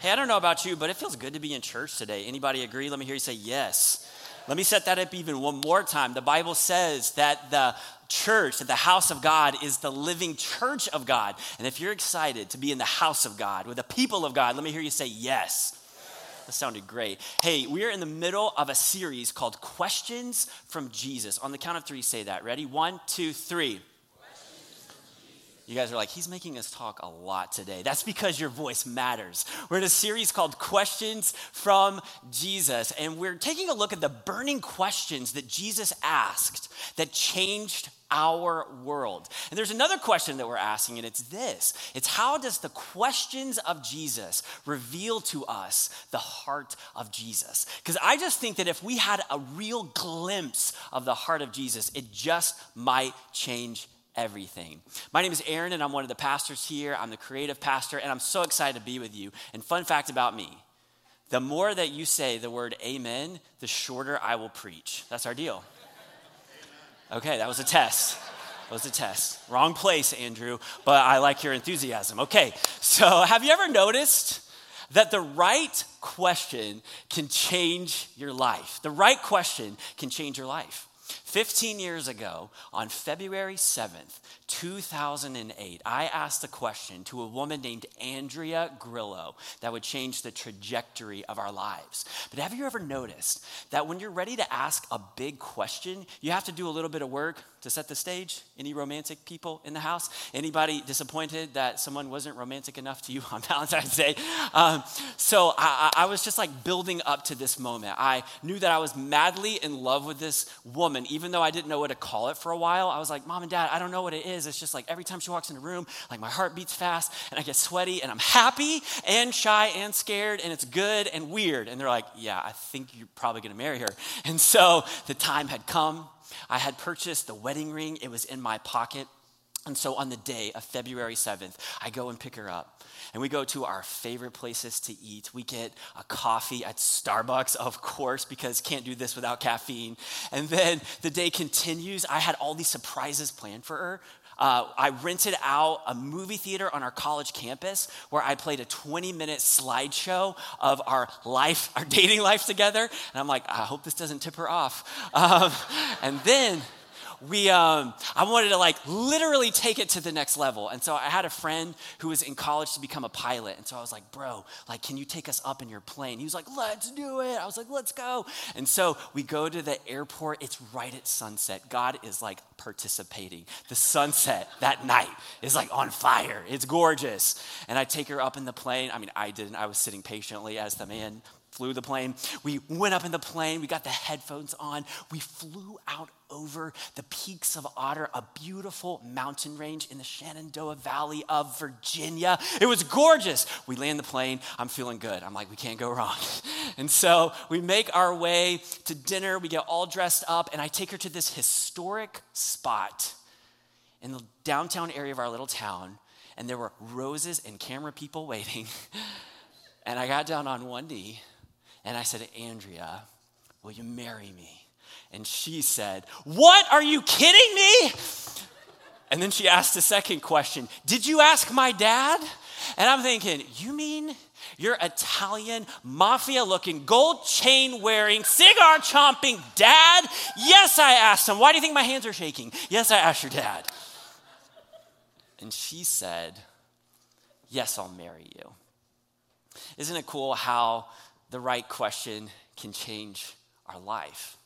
Hey, I don't know about you, but it feels good to be in church today. Anybody agree? Let me hear you say yes. Let me set that up even one more time. The Bible says that the church, that the house of God is the living church of God. And if you're excited to be in the house of God with the people of God, let me hear you say yes. That sounded great. Hey, we are in the middle of a series called Questions from Jesus. On the count of three, say that. Ready? One, two, three. You guys are like, he's making us talk a lot today. That's because your voice matters. We're in a series called Questions from Jesus, and we're taking a look at the burning questions that Jesus asked that changed our world. And there's another question that we're asking, and it's this it's how does the questions of Jesus reveal to us the heart of Jesus? Because I just think that if we had a real glimpse of the heart of Jesus, it just might change everything. My name is Aaron, and I'm one of the pastors here. I'm the creative pastor, and I'm so excited to be with you. And fun fact about me the more that you say the word amen, the shorter I will preach. That's our deal. Okay, that was a test. That was a test. Wrong place, Andrew, but I like your enthusiasm. Okay, so have you ever noticed? that the right question can change your life. The right question can change your life. 15 years ago, on February 7th, 2008, I asked a question to a woman named Andrea Grillo that would change the trajectory of our lives. But have you ever noticed that when you're ready to ask a big question, you have to do a little bit of work to set the stage? Any romantic people in the house? Anybody disappointed that someone wasn't romantic enough to you on Valentine's Day? Um, so I, I was just like building up to this moment. I knew that I was madly in love with this woman, even though I didn't know what to call it for a while. I was like, Mom and Dad, I don't know what it is is, it's just like every time she walks in the room, like my heart beats fast and I get sweaty and I'm happy and shy and scared and it's good and weird. And they're like, yeah, I think you're probably going to marry her. And so the time had come. I had purchased the wedding ring, it was in my pocket. And so on the day of February 7th, I go and pick her up. And we go to our favorite places to eat. We get a coffee at Starbucks, of course, because can't do this without caffeine. And then the day continues. I had all these surprises planned for her uh, I rented out a movie theater on our college campus where I played a 20 minute slideshow of our life, our dating life together. And I'm like, I hope this doesn't tip her off. Um, and then we um, i wanted to like literally take it to the next level. And so i had a friend who was in college to become a pilot. And so i was like bro like can you take us up in your plane? He was like let's do it. I was like let's go. And so we go to the airport. It's right at sunset. God is like participating. The sunset that night is like on fire. It's gorgeous. And i take her up in the plane. I mean i didn't. I was sitting patiently as the man flew the plane. We went up in the plane, we got the headphones on. We flew out over the peaks of Otter, a beautiful mountain range in the Shenandoah Valley of Virginia. It was gorgeous. We land the plane. I'm feeling good. I'm like, we can't go wrong. And so we make our way to dinner. We get all dressed up, and I take her to this historic spot in the downtown area of our little town. And there were roses and camera people waiting. And I got down on one knee and I said, to Andrea, will you marry me? And she said, What? Are you kidding me? And then she asked a second question Did you ask my dad? And I'm thinking, You mean your Italian, mafia looking, gold chain wearing, cigar chomping dad? Yes, I asked him. Why do you think my hands are shaking? Yes, I asked your dad. And she said, Yes, I'll marry you. Isn't it cool how the right question can change our life?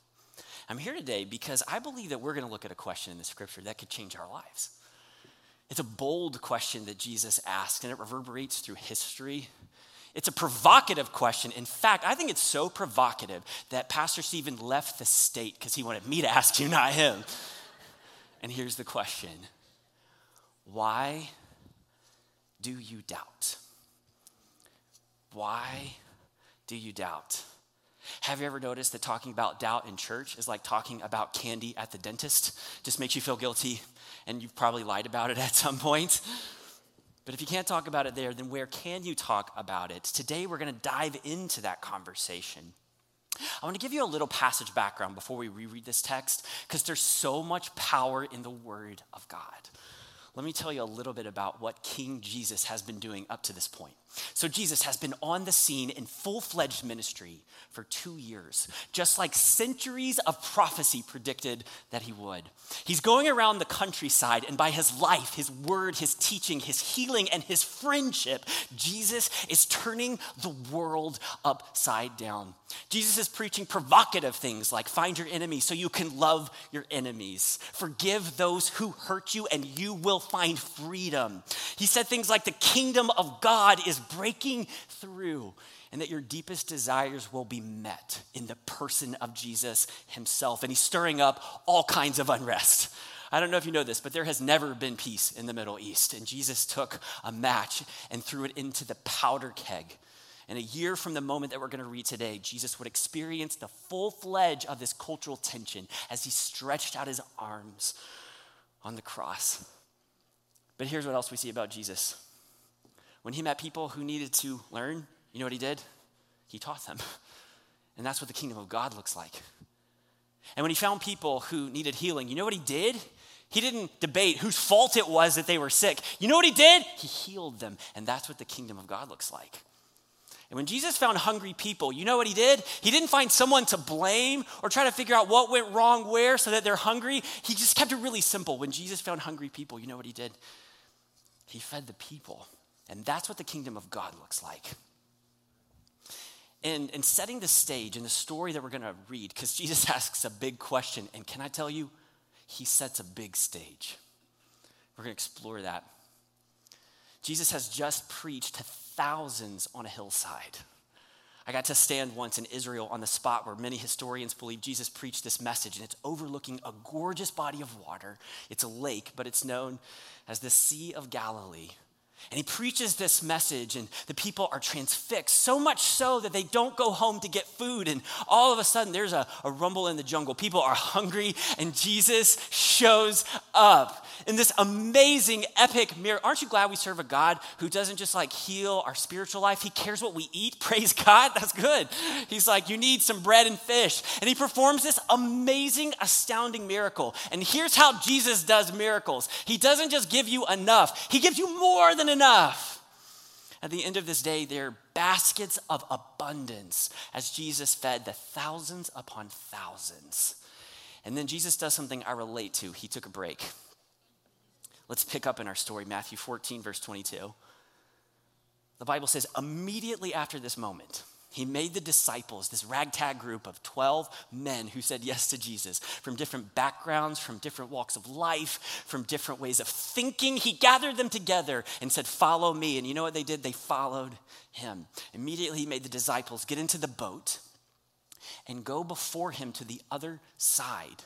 I'm here today because I believe that we're going to look at a question in the scripture that could change our lives. It's a bold question that Jesus asked, and it reverberates through history. It's a provocative question. In fact, I think it's so provocative that Pastor Stephen left the state because he wanted me to ask you, not him. And here's the question Why do you doubt? Why do you doubt? Have you ever noticed that talking about doubt in church is like talking about candy at the dentist? Just makes you feel guilty, and you've probably lied about it at some point. But if you can't talk about it there, then where can you talk about it? Today, we're going to dive into that conversation. I want to give you a little passage background before we reread this text, because there's so much power in the Word of God. Let me tell you a little bit about what King Jesus has been doing up to this point. So Jesus has been on the scene in full fledged ministry for two years, just like centuries of prophecy predicted that he would. He's going around the countryside, and by his life, his word, his teaching, his healing, and his friendship, Jesus is turning the world upside down. Jesus is preaching provocative things like find your enemies so you can love your enemies, forgive those who hurt you, and you will find freedom. He said things like the kingdom of God is breaking through and that your deepest desires will be met in the person of Jesus himself. And he's stirring up all kinds of unrest. I don't know if you know this, but there has never been peace in the Middle East. And Jesus took a match and threw it into the powder keg. And a year from the moment that we're going to read today, Jesus would experience the full fledge of this cultural tension as he stretched out his arms on the cross. But here's what else we see about Jesus. When he met people who needed to learn, you know what he did? He taught them. And that's what the kingdom of God looks like. And when he found people who needed healing, you know what he did? He didn't debate whose fault it was that they were sick. You know what he did? He healed them. And that's what the kingdom of God looks like. And when Jesus found hungry people, you know what he did? He didn't find someone to blame or try to figure out what went wrong where so that they're hungry. He just kept it really simple. When Jesus found hungry people, you know what he did? He fed the people. And that's what the kingdom of God looks like and, and setting the stage in the story that we're going to read, because Jesus asks a big question. And can I tell you, he sets a big stage. We're going to explore that. Jesus has just preached to thousands on a hillside. I got to stand once in Israel on the spot where many historians believe Jesus preached this message, and it's overlooking a gorgeous body of water. It's a lake, but it's known as the Sea of Galilee. And he preaches this message, and the people are transfixed, so much so that they don't go home to get food. And all of a sudden, there's a, a rumble in the jungle. People are hungry, and Jesus shows up in this amazing, epic miracle. Aren't you glad we serve a God who doesn't just like heal our spiritual life? He cares what we eat. Praise God. That's good. He's like, you need some bread and fish. And he performs this amazing, astounding miracle. And here's how Jesus does miracles He doesn't just give you enough, He gives you more than enough. At the end of this day, they're baskets of abundance as Jesus fed the thousands upon thousands. And then Jesus does something I relate to. He took a break. Let's pick up in our story, Matthew 14, verse 22. The Bible says, immediately after this moment, he made the disciples, this ragtag group of 12 men who said yes to Jesus from different backgrounds, from different walks of life, from different ways of thinking. He gathered them together and said, Follow me. And you know what they did? They followed him. Immediately, he made the disciples get into the boat and go before him to the other side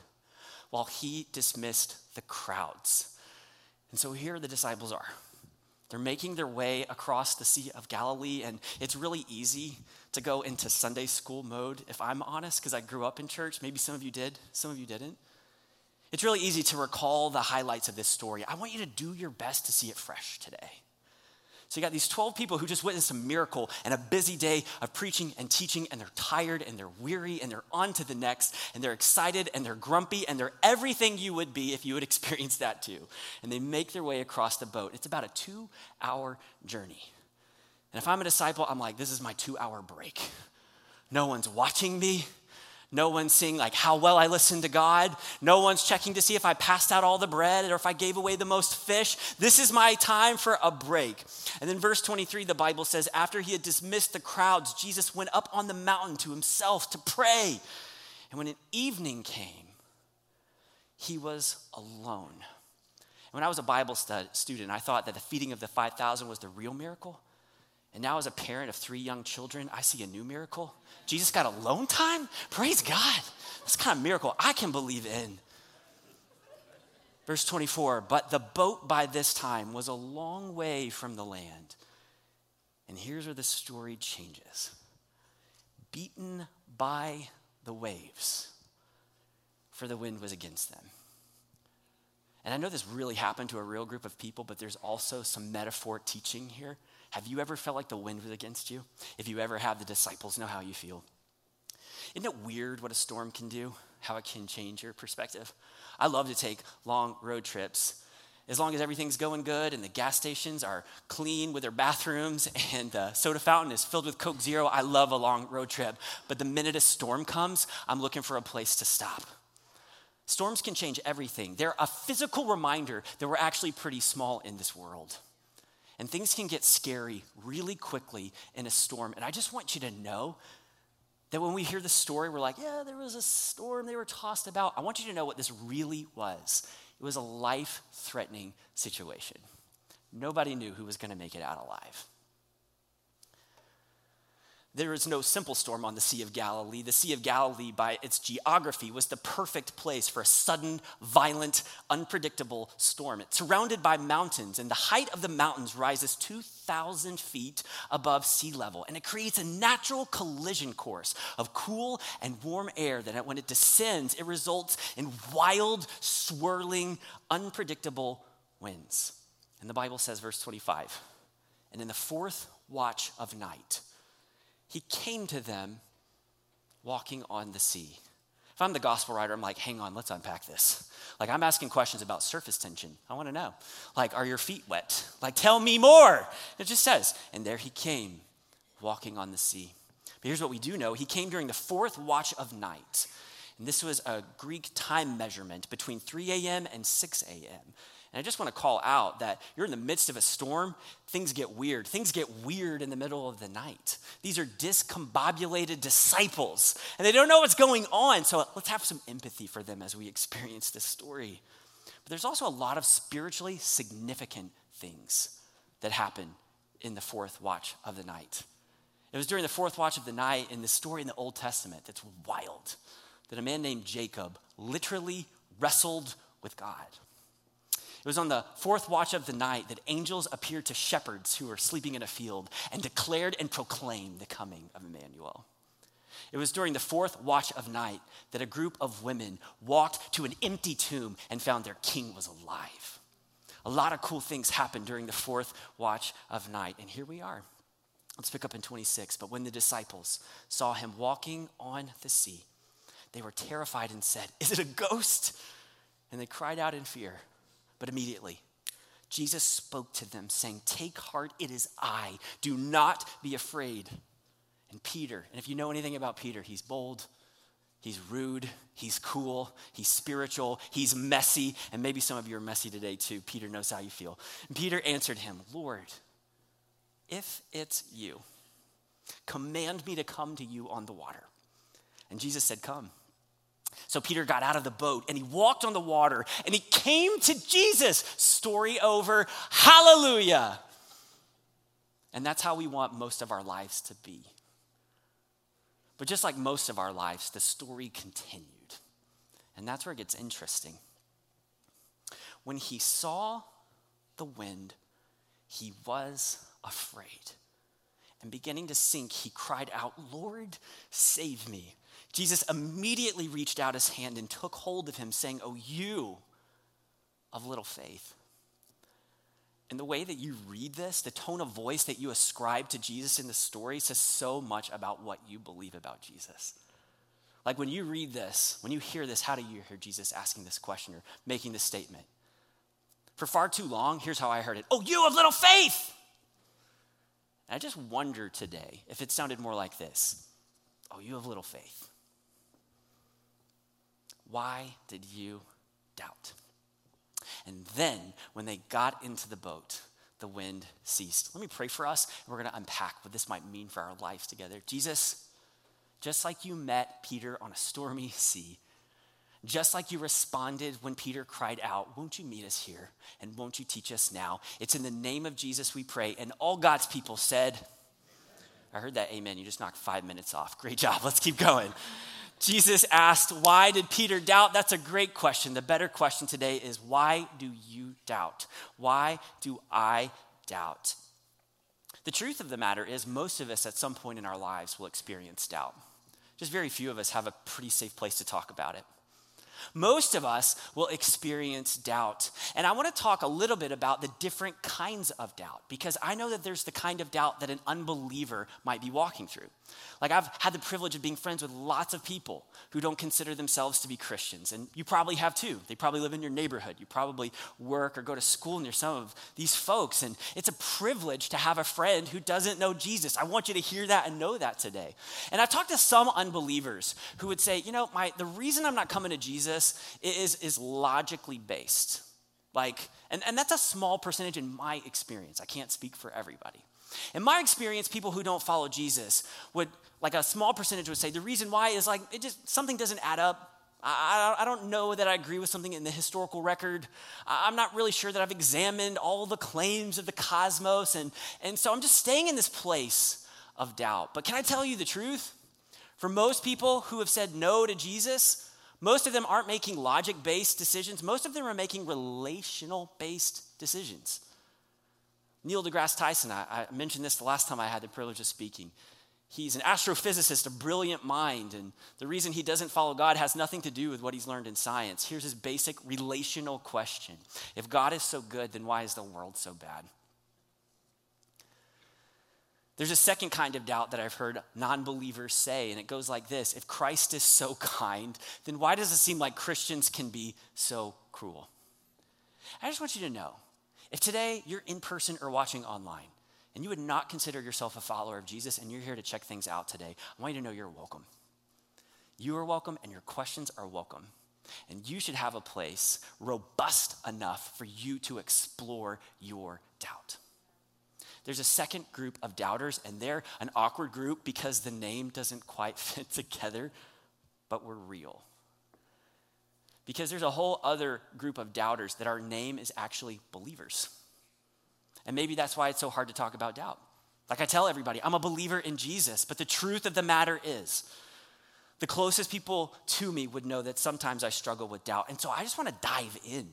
while he dismissed the crowds. And so here the disciples are. They're making their way across the Sea of Galilee, and it's really easy to go into Sunday school mode, if I'm honest, because I grew up in church. Maybe some of you did, some of you didn't. It's really easy to recall the highlights of this story. I want you to do your best to see it fresh today. So you got these 12 people who just witnessed a miracle and a busy day of preaching and teaching, and they're tired and they're weary and they're on to the next, and they're excited and they're grumpy and they're everything you would be if you would experience that too. And they make their way across the boat. It's about a two hour journey. And if I'm a disciple, I'm like, this is my two hour break. No one's watching me. No one's seeing like how well I listened to God. No one's checking to see if I passed out all the bread or if I gave away the most fish. This is my time for a break. And then verse 23 the Bible says after he had dismissed the crowds Jesus went up on the mountain to himself to pray. And when an evening came he was alone. And when I was a Bible stud- student I thought that the feeding of the 5000 was the real miracle. And now, as a parent of three young children, I see a new miracle. Jesus got alone time? Praise God. That's kind of miracle I can believe in. Verse 24, but the boat by this time was a long way from the land. And here's where the story changes beaten by the waves, for the wind was against them. And I know this really happened to a real group of people, but there's also some metaphor teaching here. Have you ever felt like the wind was against you? If you ever have, the disciples know how you feel. Isn't it weird what a storm can do? How it can change your perspective? I love to take long road trips. as long as everything's going good and the gas stations are clean with their bathrooms and the soda fountain is filled with Coke Zero, I love a long road trip. But the minute a storm comes, I'm looking for a place to stop. Storms can change everything. They're a physical reminder that we're actually pretty small in this world. And things can get scary really quickly in a storm. And I just want you to know that when we hear the story, we're like, yeah, there was a storm, they were tossed about. I want you to know what this really was. It was a life threatening situation. Nobody knew who was going to make it out alive. There is no simple storm on the Sea of Galilee. The Sea of Galilee, by its geography, was the perfect place for a sudden, violent, unpredictable storm. It's surrounded by mountains, and the height of the mountains rises 2,000 feet above sea level. And it creates a natural collision course of cool and warm air that, when it descends, it results in wild, swirling, unpredictable winds. And the Bible says, verse 25, and in the fourth watch of night, he came to them walking on the sea. If I'm the gospel writer, I'm like, hang on, let's unpack this. Like, I'm asking questions about surface tension. I want to know. Like, are your feet wet? Like, tell me more. It just says, and there he came walking on the sea. But here's what we do know he came during the fourth watch of night. And this was a Greek time measurement between 3 a.m. and 6 a.m. And I just want to call out that you're in the midst of a storm, things get weird. Things get weird in the middle of the night. These are discombobulated disciples, and they don't know what's going on. So let's have some empathy for them as we experience this story. But there's also a lot of spiritually significant things that happen in the fourth watch of the night. It was during the fourth watch of the night in the story in the Old Testament that's wild that a man named Jacob literally wrestled with God. It was on the fourth watch of the night that angels appeared to shepherds who were sleeping in a field and declared and proclaimed the coming of Emmanuel. It was during the fourth watch of night that a group of women walked to an empty tomb and found their king was alive. A lot of cool things happened during the fourth watch of night, and here we are. Let's pick up in 26. But when the disciples saw him walking on the sea, they were terrified and said, Is it a ghost? And they cried out in fear. But immediately, Jesus spoke to them, saying, Take heart, it is I. Do not be afraid. And Peter, and if you know anything about Peter, he's bold, he's rude, he's cool, he's spiritual, he's messy, and maybe some of you are messy today too. Peter knows how you feel. And Peter answered him, Lord, if it's you, command me to come to you on the water. And Jesus said, Come. So Peter got out of the boat and he walked on the water and he came to Jesus. Story over. Hallelujah. And that's how we want most of our lives to be. But just like most of our lives, the story continued. And that's where it gets interesting. When he saw the wind, he was afraid. And beginning to sink, he cried out, Lord, save me. Jesus immediately reached out his hand and took hold of him, saying, Oh, you of little faith. And the way that you read this, the tone of voice that you ascribe to Jesus in the story says so much about what you believe about Jesus. Like when you read this, when you hear this, how do you hear Jesus asking this question or making this statement? For far too long, here's how I heard it Oh, you of little faith! And I just wonder today if it sounded more like this Oh, you have little faith. Why did you doubt? And then when they got into the boat, the wind ceased. Let me pray for us, and we're going to unpack what this might mean for our lives together. Jesus, just like you met Peter on a stormy sea, just like you responded when Peter cried out, Won't you meet us here? And won't you teach us now? It's in the name of Jesus we pray. And all God's people said, I heard that amen. You just knocked five minutes off. Great job. Let's keep going. Jesus asked, Why did Peter doubt? That's a great question. The better question today is, Why do you doubt? Why do I doubt? The truth of the matter is, most of us at some point in our lives will experience doubt. Just very few of us have a pretty safe place to talk about it. Most of us will experience doubt. And I want to talk a little bit about the different kinds of doubt because I know that there's the kind of doubt that an unbeliever might be walking through. Like, I've had the privilege of being friends with lots of people who don't consider themselves to be Christians. And you probably have too. They probably live in your neighborhood. You probably work or go to school near some of these folks. And it's a privilege to have a friend who doesn't know Jesus. I want you to hear that and know that today. And I've talked to some unbelievers who would say, you know, my, the reason I'm not coming to Jesus is, is logically based. Like, and, and that's a small percentage in my experience. I can't speak for everybody. In my experience, people who don't follow Jesus would, like a small percentage would say, the reason why is like, it just, something doesn't add up. I, I, I don't know that I agree with something in the historical record. I, I'm not really sure that I've examined all the claims of the cosmos. And, and so I'm just staying in this place of doubt. But can I tell you the truth? For most people who have said no to Jesus, most of them aren't making logic based decisions. Most of them are making relational based decisions. Neil deGrasse Tyson, I, I, mentioned this the last time I had the privilege of speaking. He's an astrophysicist, a brilliant mind, and the reason he doesn't follow God has nothing to do with what he's learned in science. Here's his basic relational question If God is so good, then why is the world so bad? There's a second kind of doubt that I've heard non believers say, and it goes like this If Christ is so kind, then why does it seem like Christians can be so cruel? I just want you to know if today you're in person or watching online and you would not consider yourself a follower of Jesus and you're here to check things out today, I want you to know you're welcome. You are welcome and your questions are welcome. And you should have a place robust enough for you to explore your doubt. There's a second group of doubters, and they're an awkward group because the name doesn't quite fit together, but we're real. Because there's a whole other group of doubters that our name is actually believers. And maybe that's why it's so hard to talk about doubt. Like I tell everybody, I'm a believer in Jesus, but the truth of the matter is, the closest people to me would know that sometimes I struggle with doubt. And so I just want to dive in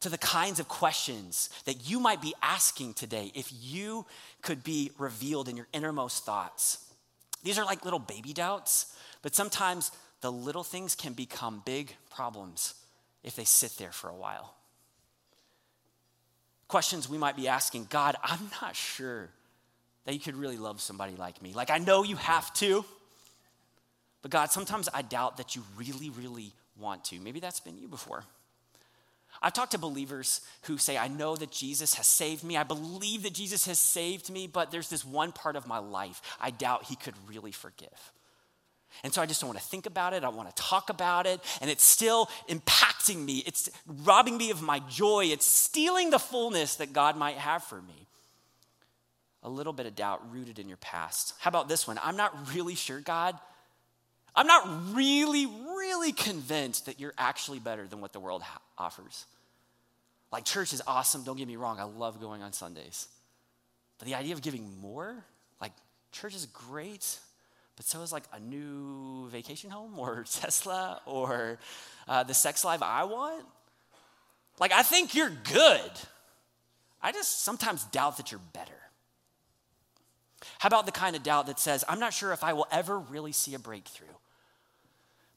to the kinds of questions that you might be asking today if you could be revealed in your innermost thoughts. These are like little baby doubts, but sometimes the little things can become big problems if they sit there for a while. Questions we might be asking God, I'm not sure that you could really love somebody like me. Like, I know you have to, but God, sometimes I doubt that you really, really want to. Maybe that's been you before. I've talked to believers who say, I know that Jesus has saved me. I believe that Jesus has saved me, but there's this one part of my life I doubt he could really forgive. And so I just don't want to think about it. I want to talk about it. And it's still impacting me. It's robbing me of my joy. It's stealing the fullness that God might have for me. A little bit of doubt rooted in your past. How about this one? I'm not really sure, God. I'm not really, really convinced that you're actually better than what the world ha- offers. Like, church is awesome. Don't get me wrong. I love going on Sundays. But the idea of giving more, like, church is great but so is like a new vacation home or Tesla or uh, the sex life I want. Like, I think you're good. I just sometimes doubt that you're better. How about the kind of doubt that says, I'm not sure if I will ever really see a breakthrough?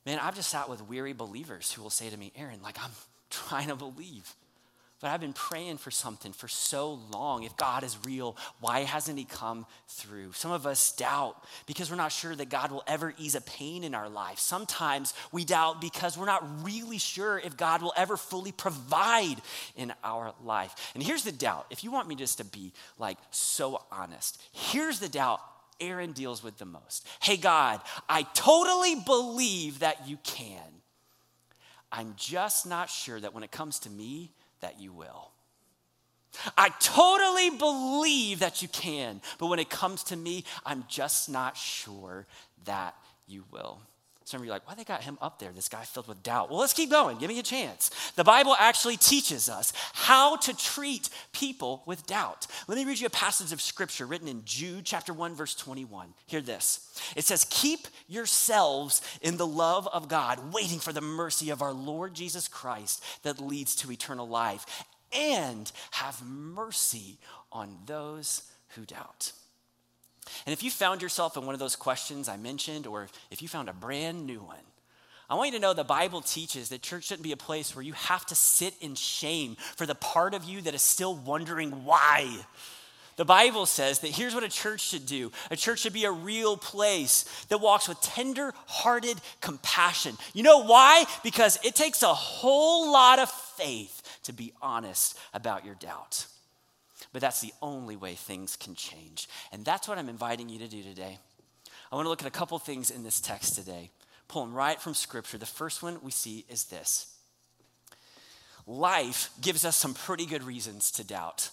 Man, I've just sat with weary believers who will say to me, Aaron, like, I'm trying to believe. But I've been praying for something for so long. If God is real, why hasn't He come through? Some of us doubt because we're not sure that God will ever ease a pain in our life. Sometimes we doubt because we're not really sure if God will ever fully provide in our life. And here's the doubt if you want me just to be like so honest, here's the doubt Aaron deals with the most. Hey, God, I totally believe that you can. I'm just not sure that when it comes to me, that you will. I totally believe that you can, but when it comes to me, I'm just not sure that you will. Some of you are like, why they got him up there, this guy filled with doubt? Well, let's keep going. Give me a chance. The Bible actually teaches us how to treat people with doubt. Let me read you a passage of scripture written in Jude chapter 1, verse 21. Hear this. It says, Keep yourselves in the love of God, waiting for the mercy of our Lord Jesus Christ that leads to eternal life, and have mercy on those who doubt. And if you found yourself in one of those questions I mentioned, or if you found a brand new one, I want you to know the Bible teaches that church shouldn't be a place where you have to sit in shame for the part of you that is still wondering why. The Bible says that here's what a church should do a church should be a real place that walks with tender hearted compassion. You know why? Because it takes a whole lot of faith to be honest about your doubt. But that's the only way things can change. And that's what I'm inviting you to do today. I want to look at a couple things in this text today, pulling right from Scripture. The first one we see is this life gives us some pretty good reasons to doubt.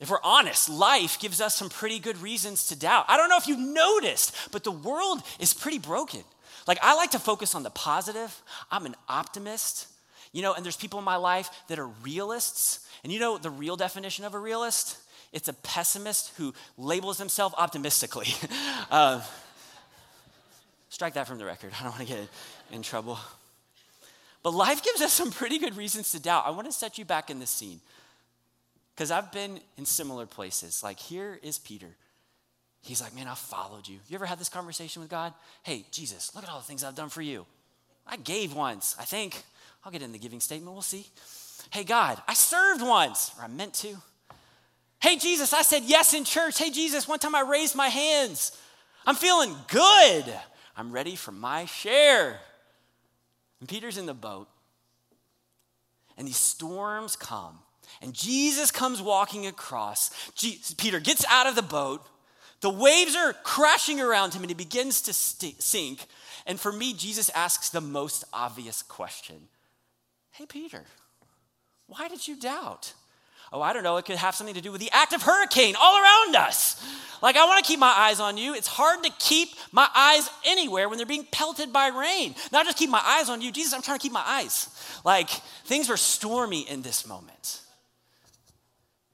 If we're honest, life gives us some pretty good reasons to doubt. I don't know if you've noticed, but the world is pretty broken. Like, I like to focus on the positive. I'm an optimist, you know, and there's people in my life that are realists. And you know the real definition of a realist? It's a pessimist who labels himself optimistically. uh, strike that from the record. I don't want to get in trouble. But life gives us some pretty good reasons to doubt. I want to set you back in the scene. Because I've been in similar places. Like, here is Peter. He's like, Man, I followed you. You ever had this conversation with God? Hey, Jesus, look at all the things I've done for you. I gave once, I think. I'll get in the giving statement, we'll see. Hey, God, I served once, or I meant to. Hey, Jesus, I said yes in church. Hey, Jesus, one time I raised my hands. I'm feeling good. I'm ready for my share. And Peter's in the boat, and these storms come. And Jesus comes walking across. Peter gets out of the boat. The waves are crashing around him and he begins to st- sink. And for me, Jesus asks the most obvious question Hey, Peter, why did you doubt? Oh, I don't know. It could have something to do with the active hurricane all around us. Like, I want to keep my eyes on you. It's hard to keep my eyes anywhere when they're being pelted by rain. Not just keep my eyes on you. Jesus, I'm trying to keep my eyes. Like, things were stormy in this moment.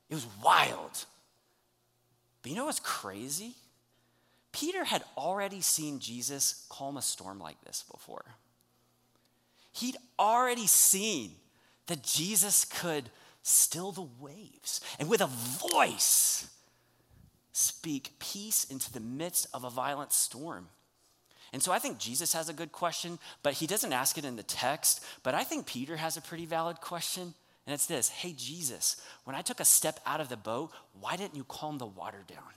It was wild. But you know what's crazy? Peter had already seen Jesus calm a storm like this before. He'd already seen that Jesus could still the waves and with a voice speak peace into the midst of a violent storm. And so I think Jesus has a good question, but he doesn't ask it in the text. But I think Peter has a pretty valid question. And it's this Hey, Jesus, when I took a step out of the boat, why didn't you calm the water down?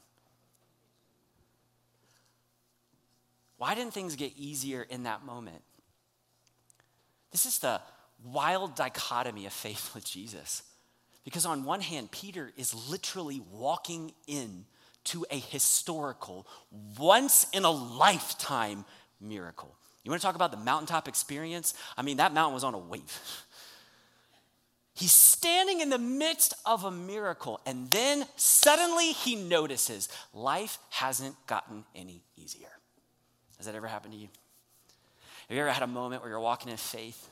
Why didn't things get easier in that moment? This is the wild dichotomy of faith with Jesus. Because on one hand, Peter is literally walking in to a historical, once in a lifetime miracle. You want to talk about the mountaintop experience? I mean, that mountain was on a wave. He's standing in the midst of a miracle, and then suddenly he notices life hasn't gotten any easier. Has that ever happened to you? Have you ever had a moment where you're walking in faith?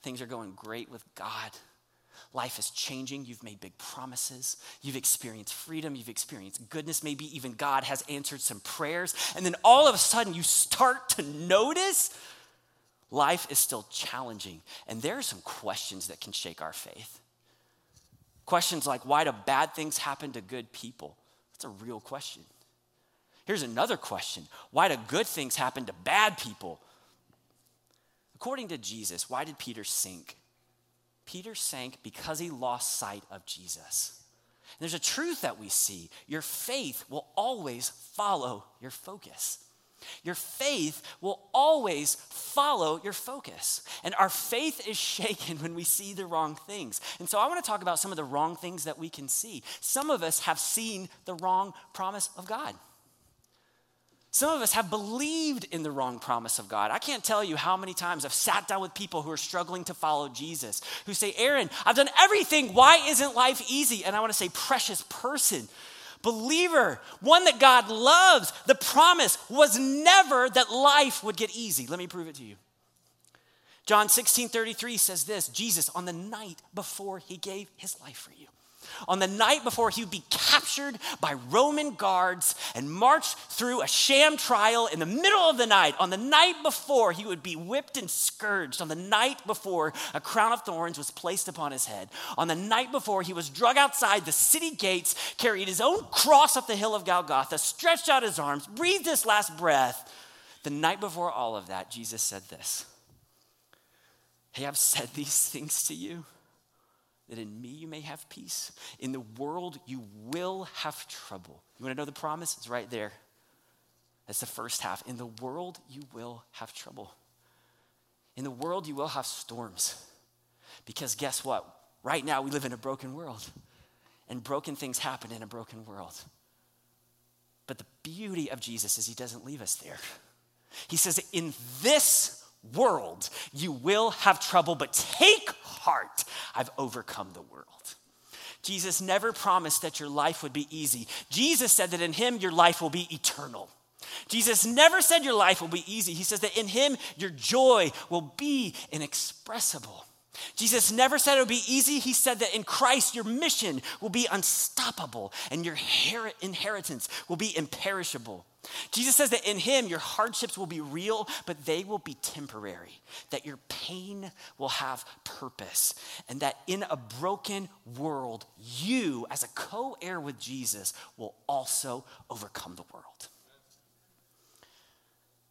Things are going great with God. Life is changing. You've made big promises. You've experienced freedom. You've experienced goodness. Maybe even God has answered some prayers. And then all of a sudden, you start to notice life is still challenging. And there are some questions that can shake our faith. Questions like, why do bad things happen to good people? That's a real question. Here's another question why do good things happen to bad people? According to Jesus, why did Peter sink? Peter sank because he lost sight of Jesus. And there's a truth that we see your faith will always follow your focus. Your faith will always follow your focus. And our faith is shaken when we see the wrong things. And so I want to talk about some of the wrong things that we can see. Some of us have seen the wrong promise of God. Some of us have believed in the wrong promise of God. I can't tell you how many times I've sat down with people who are struggling to follow Jesus, who say, Aaron, I've done everything. Why isn't life easy? And I want to say, precious person, believer, one that God loves, the promise was never that life would get easy. Let me prove it to you. John 16 33 says this Jesus, on the night before he gave his life for you, on the night before he would be captured by Roman guards and marched through a sham trial in the middle of the night, on the night before he would be whipped and scourged, on the night before a crown of thorns was placed upon his head, on the night before he was drug outside the city gates, carried his own cross up the hill of Golgotha, stretched out his arms, breathed his last breath. The night before all of that, Jesus said this Hey, I've said these things to you that in me you may have peace. In the world you will have trouble. You want to know the promise? It's right there. That's the first half. In the world you will have trouble. In the world you will have storms. Because guess what? Right now we live in a broken world. And broken things happen in a broken world. But the beauty of Jesus is he doesn't leave us there. He says, In this world you will have trouble, but take heart. I've overcome the world. Jesus never promised that your life would be easy. Jesus said that in him your life will be eternal. Jesus never said your life will be easy. He says that in him your joy will be inexpressible. Jesus never said it would be easy. He said that in Christ your mission will be unstoppable and your inheritance will be imperishable. Jesus says that in Him your hardships will be real, but they will be temporary, that your pain will have purpose, and that in a broken world, you, as a co heir with Jesus, will also overcome the world.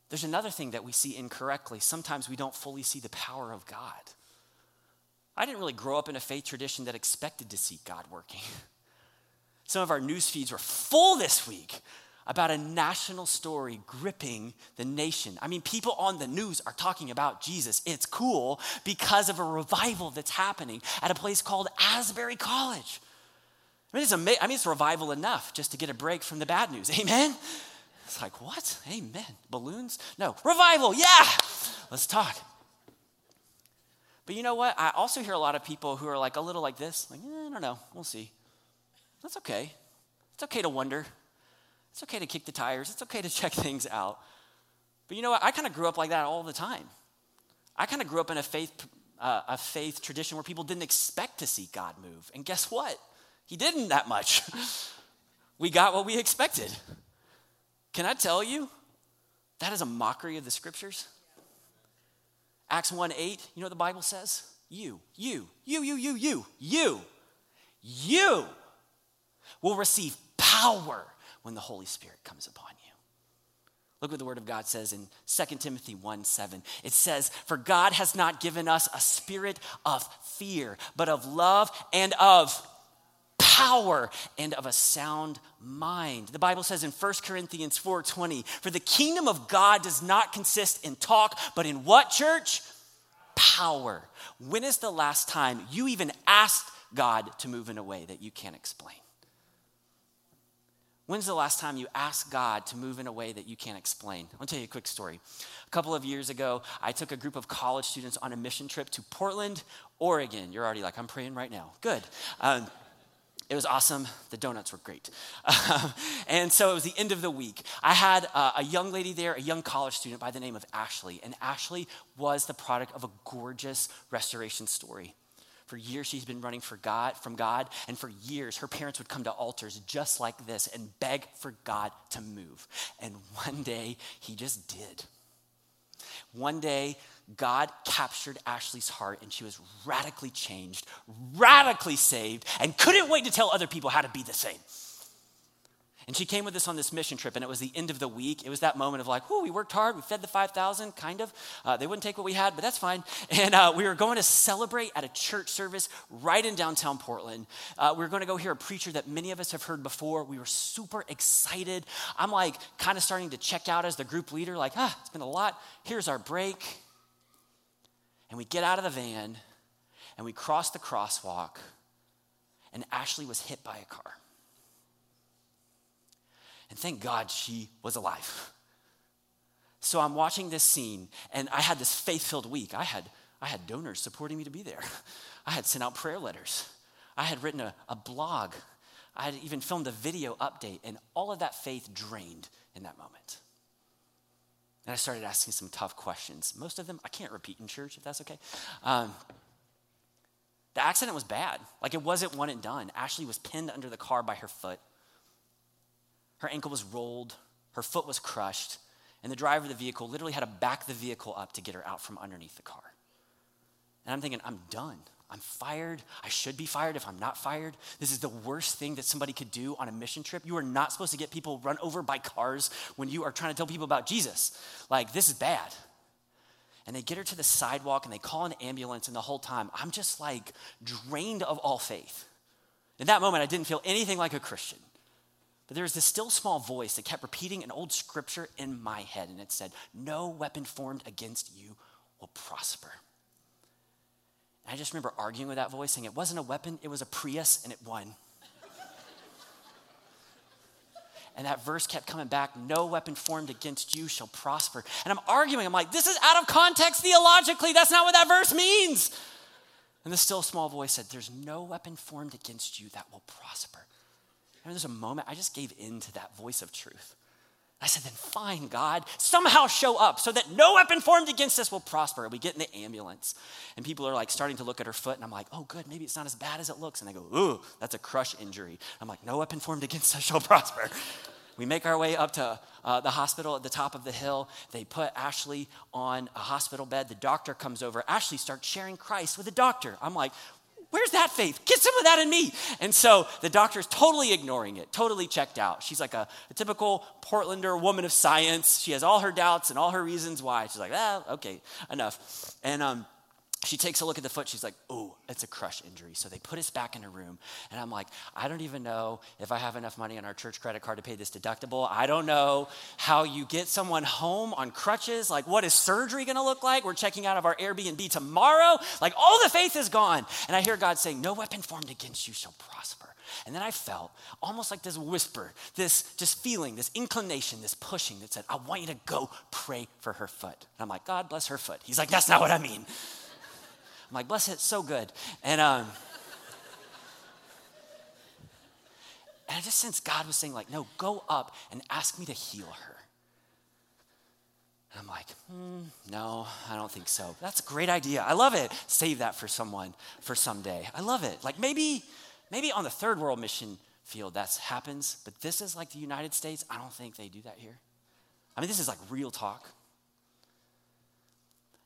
There's another thing that we see incorrectly. Sometimes we don't fully see the power of God. I didn't really grow up in a faith tradition that expected to see God working. Some of our news feeds were full this week about a national story gripping the nation. I mean, people on the news are talking about Jesus. It's cool because of a revival that's happening at a place called Asbury College. I mean, it's, ama- I mean, it's revival enough just to get a break from the bad news. Amen? It's like, what? Amen. Balloons? No. Revival, yeah! Let's talk. But you know what? I also hear a lot of people who are like a little like this, like, eh, I don't know, we'll see. That's okay. It's okay to wonder. It's okay to kick the tires. It's okay to check things out. But you know what? I kind of grew up like that all the time. I kind of grew up in a faith, uh, a faith tradition where people didn't expect to see God move. And guess what? He didn't that much. we got what we expected. Can I tell you? That is a mockery of the scriptures. Acts 1 8, you know what the Bible says? You, you, you, you, you, you, you, you will receive power when the Holy Spirit comes upon you. Look what the Word of God says in 2 Timothy 1 7. It says, For God has not given us a spirit of fear, but of love and of power and of a sound mind. The Bible says in 1 Corinthians 4:20, "For the kingdom of God does not consist in talk, but in what church? Power." When is the last time you even asked God to move in a way that you can't explain? When's the last time you asked God to move in a way that you can't explain? I'll tell you a quick story. A couple of years ago, I took a group of college students on a mission trip to Portland, Oregon. You're already like, I'm praying right now. Good. Um, it was awesome. The donuts were great. and so it was the end of the week. I had uh, a young lady there, a young college student by the name of Ashley. And Ashley was the product of a gorgeous restoration story. For years, she's been running for God, from God, and for years, her parents would come to altars just like this and beg for God to move. And one day, he just did. One day, God captured Ashley's heart and she was radically changed, radically saved, and couldn't wait to tell other people how to be the same. And she came with us on this mission trip, and it was the end of the week. It was that moment of like, oh, we worked hard, we fed the 5,000, kind of. Uh, they wouldn't take what we had, but that's fine. And uh, we were going to celebrate at a church service right in downtown Portland. Uh, we were going to go hear a preacher that many of us have heard before. We were super excited. I'm like, kind of starting to check out as the group leader, like, ah, it's been a lot. Here's our break. And we get out of the van and we cross the crosswalk, and Ashley was hit by a car. And thank God she was alive. So I'm watching this scene, and I had this faith filled week. I had, I had donors supporting me to be there. I had sent out prayer letters. I had written a, a blog. I had even filmed a video update, and all of that faith drained in that moment. And I started asking some tough questions. Most of them I can't repeat in church, if that's okay. Um, the accident was bad. Like it wasn't one and done. Ashley was pinned under the car by her foot. Her ankle was rolled, her foot was crushed, and the driver of the vehicle literally had to back the vehicle up to get her out from underneath the car. And I'm thinking, I'm done. I'm fired. I should be fired if I'm not fired. This is the worst thing that somebody could do on a mission trip. You are not supposed to get people run over by cars when you are trying to tell people about Jesus. Like, this is bad. And they get her to the sidewalk and they call an ambulance, and the whole time, I'm just like drained of all faith. In that moment, I didn't feel anything like a Christian. There was this still small voice that kept repeating an old scripture in my head, and it said, No weapon formed against you will prosper. And I just remember arguing with that voice, saying it wasn't a weapon, it was a Prius, and it won. and that verse kept coming back no weapon formed against you shall prosper. And I'm arguing, I'm like, this is out of context theologically. That's not what that verse means. And the still small voice said, There's no weapon formed against you that will prosper. And there's a moment I just gave in to that voice of truth. I said, then fine, God, somehow show up so that no weapon formed against us will prosper. We get in the ambulance, and people are like starting to look at her foot, and I'm like, oh, good, maybe it's not as bad as it looks. And they go, ooh, that's a crush injury. I'm like, no weapon formed against us shall prosper. We make our way up to uh, the hospital at the top of the hill. They put Ashley on a hospital bed. The doctor comes over. Ashley starts sharing Christ with the doctor. I'm like, Where's that faith? Get some of that in me. And so the doctor's totally ignoring it, totally checked out. She's like a, a, typical Portlander woman of science. She has all her doubts and all her reasons why. She's like, ah, okay, enough. And um, she takes a look at the foot. She's like, oh, it's a crush injury. So they put us back in a room. And I'm like, I don't even know if I have enough money on our church credit card to pay this deductible. I don't know how you get someone home on crutches. Like, what is surgery going to look like? We're checking out of our Airbnb tomorrow. Like, all the faith is gone. And I hear God saying, No weapon formed against you shall prosper. And then I felt almost like this whisper, this just feeling, this inclination, this pushing that said, I want you to go pray for her foot. And I'm like, God bless her foot. He's like, That's not what I mean. I'm like, bless it, so good. And, um, and I just sensed God was saying, like, no, go up and ask me to heal her. And I'm like, hmm, no, I don't think so. That's a great idea. I love it. Save that for someone for someday. I love it. Like maybe, maybe on the third world mission field that happens, but this is like the United States. I don't think they do that here. I mean, this is like real talk.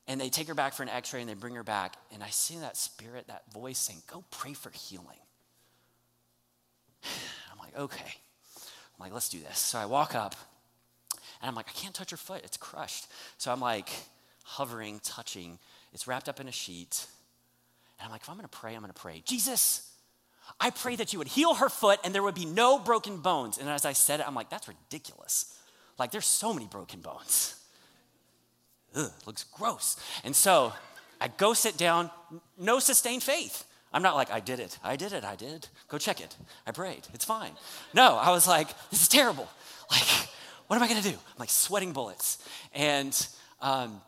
And they take her back for an x ray and they bring her back. And I see that spirit, that voice saying, Go pray for healing. I'm like, Okay. I'm like, Let's do this. So I walk up and I'm like, I can't touch her foot. It's crushed. So I'm like hovering, touching. It's wrapped up in a sheet. And I'm like, If I'm going to pray, I'm going to pray. Jesus, I pray that you would heal her foot and there would be no broken bones. And as I said it, I'm like, That's ridiculous. Like, there's so many broken bones ugh, looks gross. And so I go sit down, no sustained faith. I'm not like, I did it, I did it, I did. Go check it. I prayed, it's fine. No, I was like, this is terrible. Like, what am I gonna do? I'm like sweating bullets. And um,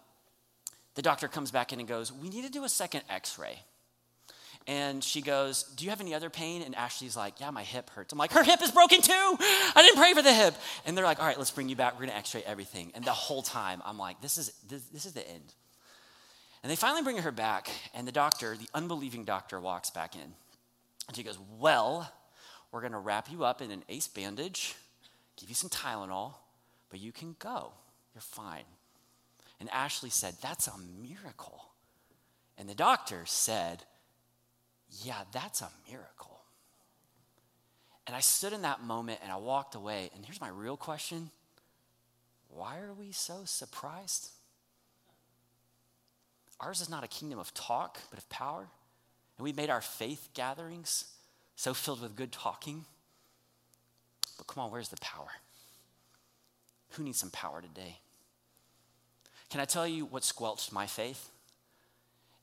the doctor comes back in and goes, We need to do a second x ray. And she goes, Do you have any other pain? And Ashley's like, Yeah, my hip hurts. I'm like, Her hip is broken too. I didn't pray for the hip. And they're like, All right, let's bring you back. We're going to x ray everything. And the whole time, I'm like, This is, this, this is the end. And they finally bring her back. And the doctor, the unbelieving doctor, walks back in. And she goes, Well, we're going to wrap you up in an ace bandage, give you some Tylenol, but you can go. You're fine. And Ashley said, That's a miracle. And the doctor said, yeah, that's a miracle. And I stood in that moment and I walked away. And here's my real question why are we so surprised? Ours is not a kingdom of talk, but of power. And we made our faith gatherings so filled with good talking. But come on, where's the power? Who needs some power today? Can I tell you what squelched my faith?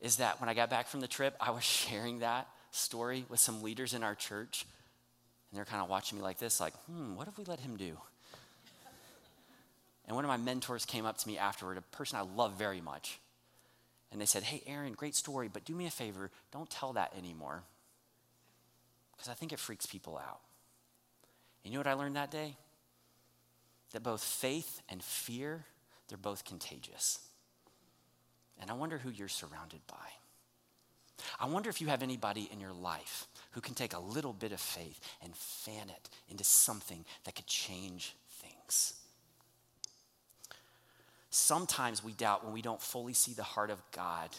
Is that when I got back from the trip, I was sharing that story with some leaders in our church. And they're kind of watching me like this, like, hmm, what have we let him do? And one of my mentors came up to me afterward, a person I love very much. And they said, Hey, Aaron, great story, but do me a favor, don't tell that anymore. Because I think it freaks people out. And you know what I learned that day? That both faith and fear, they're both contagious. And I wonder who you're surrounded by. I wonder if you have anybody in your life who can take a little bit of faith and fan it into something that could change things. Sometimes we doubt when we don't fully see the heart of God.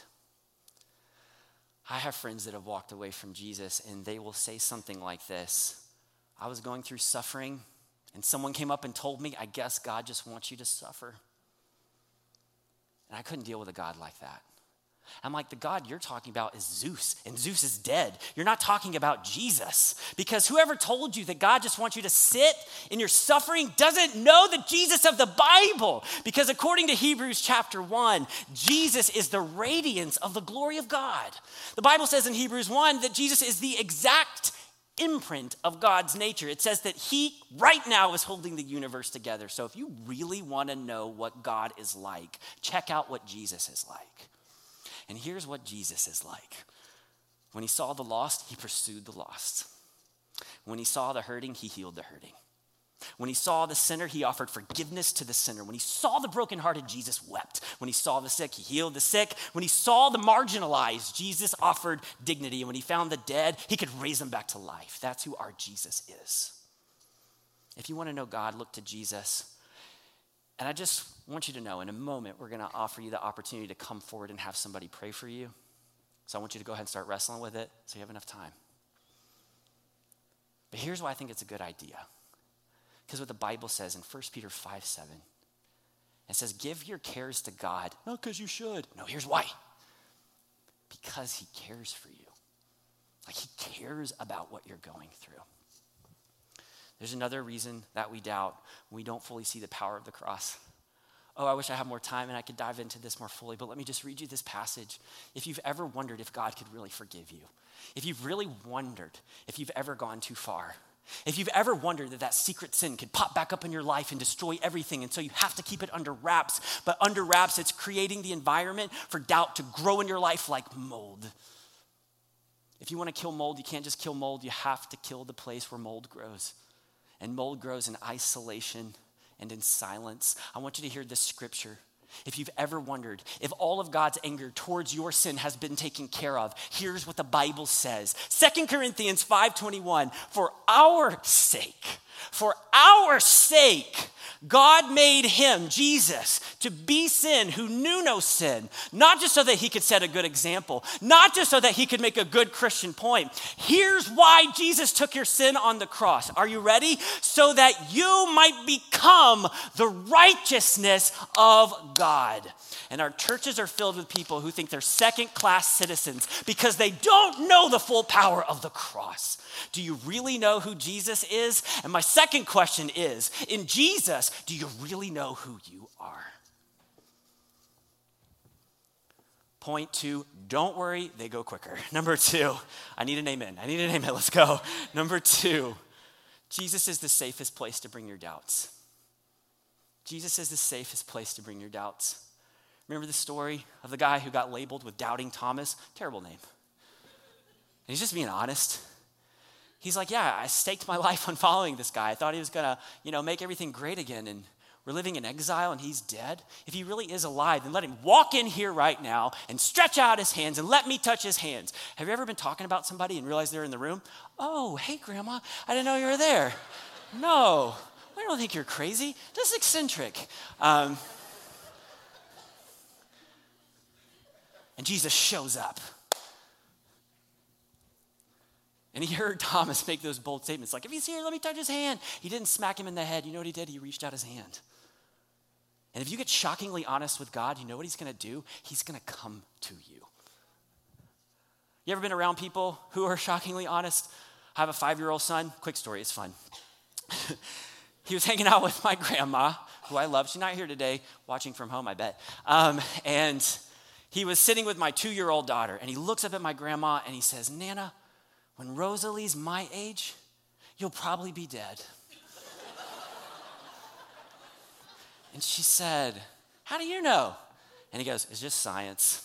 I have friends that have walked away from Jesus and they will say something like this I was going through suffering, and someone came up and told me, I guess God just wants you to suffer. And I couldn't deal with a God like that. I'm like, the God you're talking about is Zeus, and Zeus is dead. You're not talking about Jesus. Because whoever told you that God just wants you to sit in your suffering doesn't know the Jesus of the Bible. Because according to Hebrews chapter 1, Jesus is the radiance of the glory of God. The Bible says in Hebrews 1 that Jesus is the exact imprint of God's nature. It says that He right now is holding the universe together. So if you really want to know what God is like, check out what Jesus is like. And here's what Jesus is like when he saw the lost, he pursued the lost. When he saw the hurting, he healed the hurting. When he saw the sinner, he offered forgiveness to the sinner. When he saw the brokenhearted, Jesus wept. When he saw the sick, he healed the sick. When he saw the marginalized, Jesus offered dignity. And when he found the dead, he could raise them back to life. That's who our Jesus is. If you want to know God, look to Jesus. And I just want you to know in a moment, we're going to offer you the opportunity to come forward and have somebody pray for you. So I want you to go ahead and start wrestling with it so you have enough time. But here's why I think it's a good idea. Because what the Bible says in 1 Peter 5 7, it says, Give your cares to God. Not because you should. No, here's why. Because He cares for you. Like He cares about what you're going through. There's another reason that we doubt. We don't fully see the power of the cross. Oh, I wish I had more time and I could dive into this more fully, but let me just read you this passage. If you've ever wondered if God could really forgive you, if you've really wondered if you've ever gone too far, if you've ever wondered that that secret sin could pop back up in your life and destroy everything, and so you have to keep it under wraps, but under wraps, it's creating the environment for doubt to grow in your life like mold. If you want to kill mold, you can't just kill mold, you have to kill the place where mold grows. And mold grows in isolation and in silence. I want you to hear this scripture. If you've ever wondered if all of God's anger towards your sin has been taken care of, here's what the Bible says. Second Corinthians 5:21, for our sake, for our sake, God made him, Jesus, to be sin who knew no sin, not just so that he could set a good example, not just so that he could make a good Christian point. Here's why Jesus took your sin on the cross. Are you ready? So that you might become the righteousness of God. And our churches are filled with people who think they're second class citizens because they don't know the full power of the cross. Do you really know who Jesus is? And my second question is in Jesus, do you really know who you are? Point two, don't worry, they go quicker. Number two, I need an amen. I need an amen. Let's go. Number two, Jesus is the safest place to bring your doubts. Jesus is the safest place to bring your doubts. Remember the story of the guy who got labeled with Doubting Thomas? Terrible name. And he's just being honest. He's like, Yeah, I staked my life on following this guy. I thought he was going to, you know, make everything great again. And we're living in exile and he's dead. If he really is alive, then let him walk in here right now and stretch out his hands and let me touch his hands. Have you ever been talking about somebody and realized they're in the room? Oh, hey, Grandma, I didn't know you were there. No, I don't think you're crazy, just eccentric. Um, And Jesus shows up. And he heard Thomas make those bold statements like, if he's here, let me touch his hand. He didn't smack him in the head. You know what he did? He reached out his hand. And if you get shockingly honest with God, you know what he's going to do? He's going to come to you. You ever been around people who are shockingly honest? I have a five year old son. Quick story, it's fun. he was hanging out with my grandma, who I love. She's not here today, watching from home, I bet. Um, and he was sitting with my two year old daughter, and he looks up at my grandma and he says, Nana, when Rosalie's my age, you'll probably be dead. and she said, How do you know? And he goes, It's just science.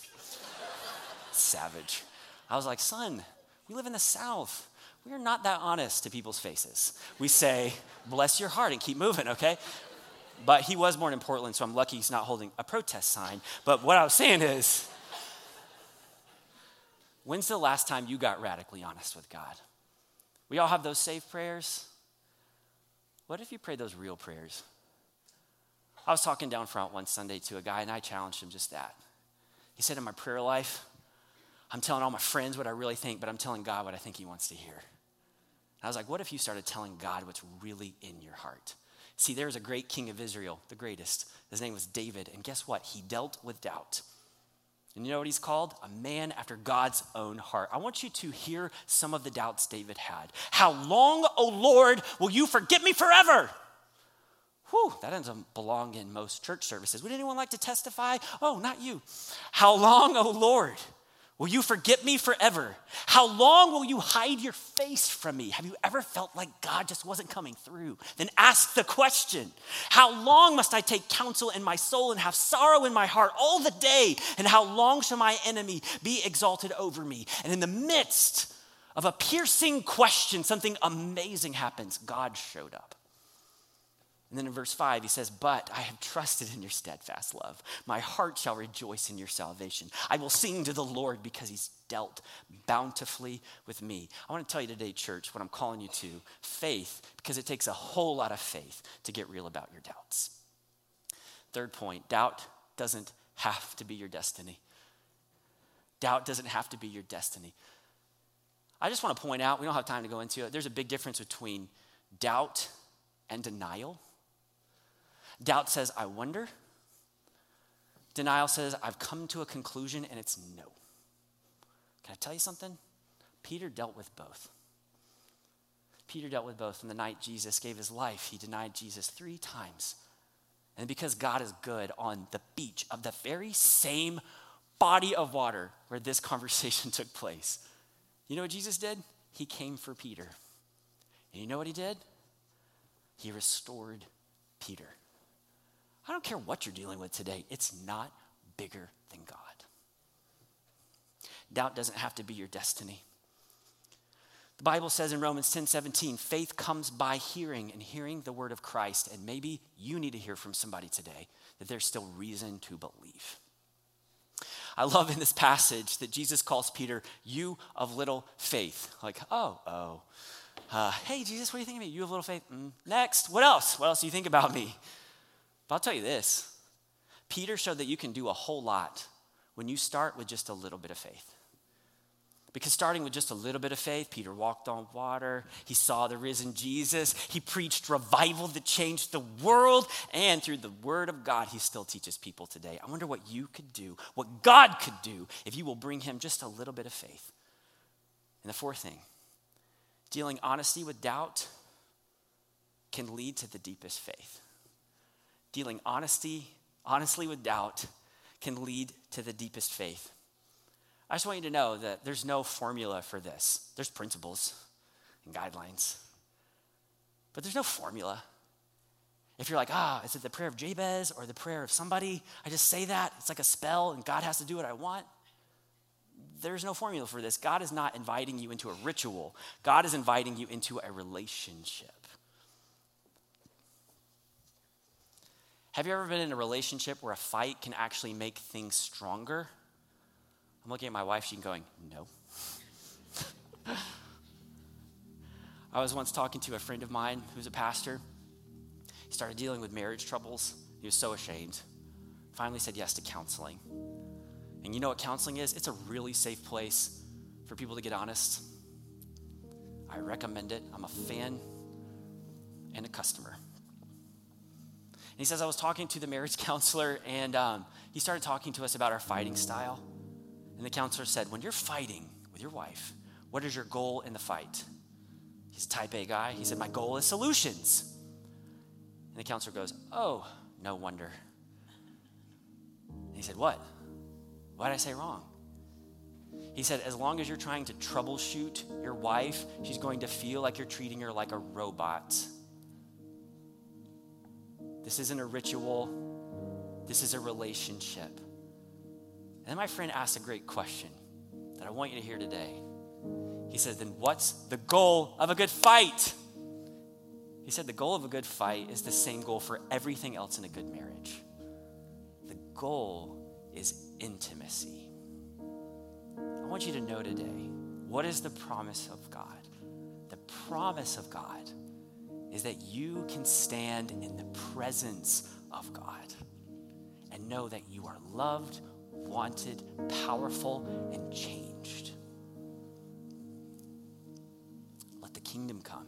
Savage. I was like, Son, we live in the South. We are not that honest to people's faces. We say, Bless your heart and keep moving, okay? But he was born in Portland, so I'm lucky he's not holding a protest sign. But what I was saying is, when's the last time you got radically honest with God? We all have those safe prayers. What if you prayed those real prayers? I was talking down front one Sunday to a guy, and I challenged him just that. He said, In my prayer life, I'm telling all my friends what I really think, but I'm telling God what I think He wants to hear. I was like, what if you started telling God what's really in your heart? See, there was a great king of Israel, the greatest. His name was David. And guess what? He dealt with doubt. And you know what he's called? A man after God's own heart. I want you to hear some of the doubts David had. How long, O Lord, will you forget me forever? Whew, that doesn't belong in most church services. Would anyone like to testify? Oh, not you. How long, O Lord? Will you forget me forever? How long will you hide your face from me? Have you ever felt like God just wasn't coming through? Then ask the question How long must I take counsel in my soul and have sorrow in my heart all the day? And how long shall my enemy be exalted over me? And in the midst of a piercing question, something amazing happens. God showed up. And then in verse 5, he says, But I have trusted in your steadfast love. My heart shall rejoice in your salvation. I will sing to the Lord because he's dealt bountifully with me. I want to tell you today, church, what I'm calling you to faith, because it takes a whole lot of faith to get real about your doubts. Third point doubt doesn't have to be your destiny. Doubt doesn't have to be your destiny. I just want to point out, we don't have time to go into it, there's a big difference between doubt and denial. Doubt says, I wonder. Denial says, I've come to a conclusion and it's no. Can I tell you something? Peter dealt with both. Peter dealt with both. On the night Jesus gave his life, he denied Jesus three times. And because God is good on the beach of the very same body of water where this conversation took place, you know what Jesus did? He came for Peter. And you know what he did? He restored Peter. I don't care what you're dealing with today, it's not bigger than God. Doubt doesn't have to be your destiny. The Bible says in Romans 10 17, faith comes by hearing and hearing the word of Christ. And maybe you need to hear from somebody today that there's still reason to believe. I love in this passage that Jesus calls Peter, you of little faith. Like, oh, oh. Uh, hey, Jesus, what do you think of me? You have little faith. Mm, next. What else? What else do you think about me? But I'll tell you this Peter showed that you can do a whole lot when you start with just a little bit of faith. Because starting with just a little bit of faith, Peter walked on water, he saw the risen Jesus, he preached revival that changed the world, and through the word of God, he still teaches people today. I wonder what you could do, what God could do, if you will bring him just a little bit of faith. And the fourth thing, dealing honesty with doubt can lead to the deepest faith dealing honesty, honestly with doubt can lead to the deepest faith. I just want you to know that there's no formula for this. There's principles and guidelines, but there's no formula. If you're like, ah, is it the prayer of Jabez or the prayer of somebody? I just say that. It's like a spell and God has to do what I want. There's no formula for this. God is not inviting you into a ritual, God is inviting you into a relationship. Have you ever been in a relationship where a fight can actually make things stronger? I'm looking at my wife, she's going, no. I was once talking to a friend of mine who's a pastor. He started dealing with marriage troubles. He was so ashamed. Finally said yes to counseling. And you know what counseling is? It's a really safe place for people to get honest. I recommend it. I'm a fan and a customer. And he says, I was talking to the marriage counselor, and um, he started talking to us about our fighting style. And the counselor said, When you're fighting with your wife, what is your goal in the fight? He's a type A guy. He said, My goal is solutions. And the counselor goes, Oh, no wonder. And he said, What? What did I say wrong? He said, As long as you're trying to troubleshoot your wife, she's going to feel like you're treating her like a robot. This isn't a ritual, this is a relationship. And then my friend asked a great question that I want you to hear today. He said, Then what's the goal of a good fight? He said, The goal of a good fight is the same goal for everything else in a good marriage. The goal is intimacy. I want you to know today what is the promise of God? The promise of God is that you can stand in the presence of God and know that you are loved, wanted, powerful, and changed. Let the kingdom come.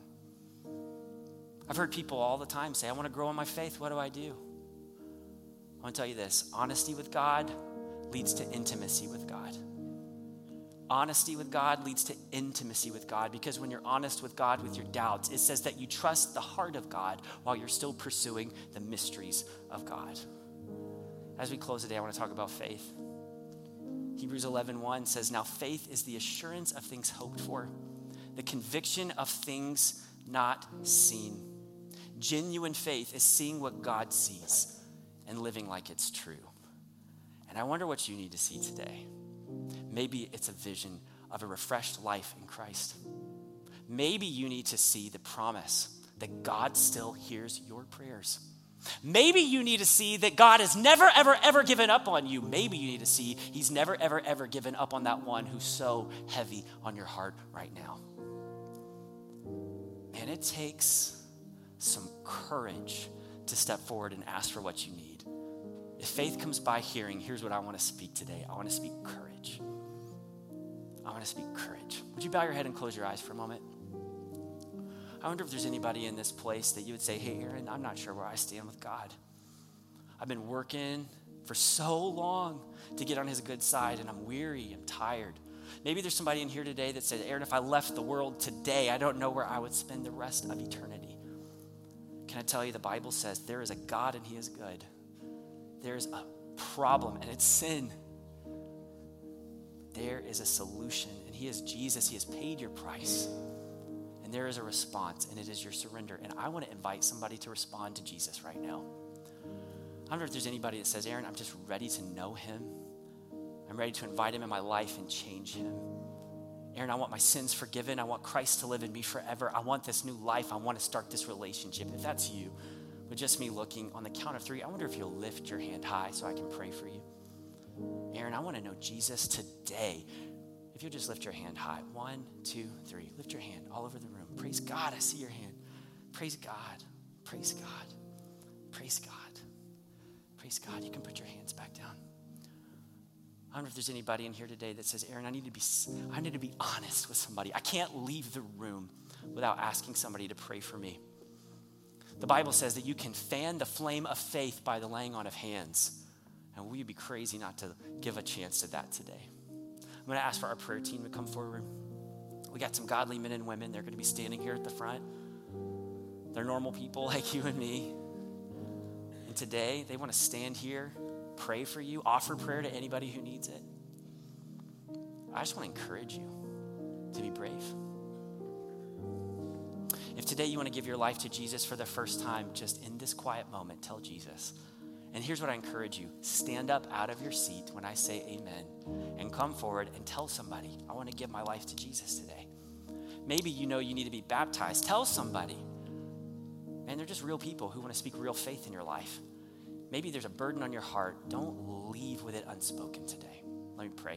I've heard people all the time say, I want to grow in my faith. What do I do? I want to tell you this honesty with God leads to intimacy with God. Honesty with God leads to intimacy with God because when you're honest with God with your doubts, it says that you trust the heart of God while you're still pursuing the mysteries of God. As we close today, I want to talk about faith. Hebrews 11:1 1 says, "Now faith is the assurance of things hoped for, the conviction of things not seen." Genuine faith is seeing what God sees and living like it's true. And I wonder what you need to see today. Maybe it's a vision of a refreshed life in Christ. Maybe you need to see the promise that God still hears your prayers. Maybe you need to see that God has never, ever, ever given up on you. Maybe you need to see He's never, ever, ever given up on that one who's so heavy on your heart right now. And it takes some courage to step forward and ask for what you need. If faith comes by hearing, here's what I want to speak today I want to speak courage. I want to speak courage. Would you bow your head and close your eyes for a moment? I wonder if there's anybody in this place that you would say, hey, Aaron, I'm not sure where I stand with God. I've been working for so long to get on his good side, and I'm weary, I'm tired. Maybe there's somebody in here today that said, Aaron, if I left the world today, I don't know where I would spend the rest of eternity. Can I tell you, the Bible says there is a God and he is good. There's a problem, and it's sin. There is a solution, and he is Jesus. He has paid your price. And there is a response, and it is your surrender. And I want to invite somebody to respond to Jesus right now. I wonder if there's anybody that says, Aaron, I'm just ready to know him. I'm ready to invite him in my life and change him. Aaron, I want my sins forgiven. I want Christ to live in me forever. I want this new life. I want to start this relationship. If that's you, with just me looking on the count of three, I wonder if you'll lift your hand high so I can pray for you. Aaron, I want to know Jesus today. If you'll just lift your hand high. One, two, three. Lift your hand all over the room. Praise God. I see your hand. Praise God. Praise God. Praise God. Praise God. You can put your hands back down. I wonder if there's anybody in here today that says, Aaron, I need to be, I need to be honest with somebody. I can't leave the room without asking somebody to pray for me. The Bible says that you can fan the flame of faith by the laying on of hands. And we'd be crazy not to give a chance to that today. I'm going to ask for our prayer team to come forward. We got some godly men and women. They're going to be standing here at the front. They're normal people like you and me. And today, they want to stand here, pray for you, offer prayer to anybody who needs it. I just want to encourage you to be brave. If today you want to give your life to Jesus for the first time, just in this quiet moment, tell Jesus. And here's what I encourage you stand up out of your seat when I say amen and come forward and tell somebody, I want to give my life to Jesus today. Maybe you know you need to be baptized. Tell somebody. And they're just real people who want to speak real faith in your life. Maybe there's a burden on your heart. Don't leave with it unspoken today. Let me pray.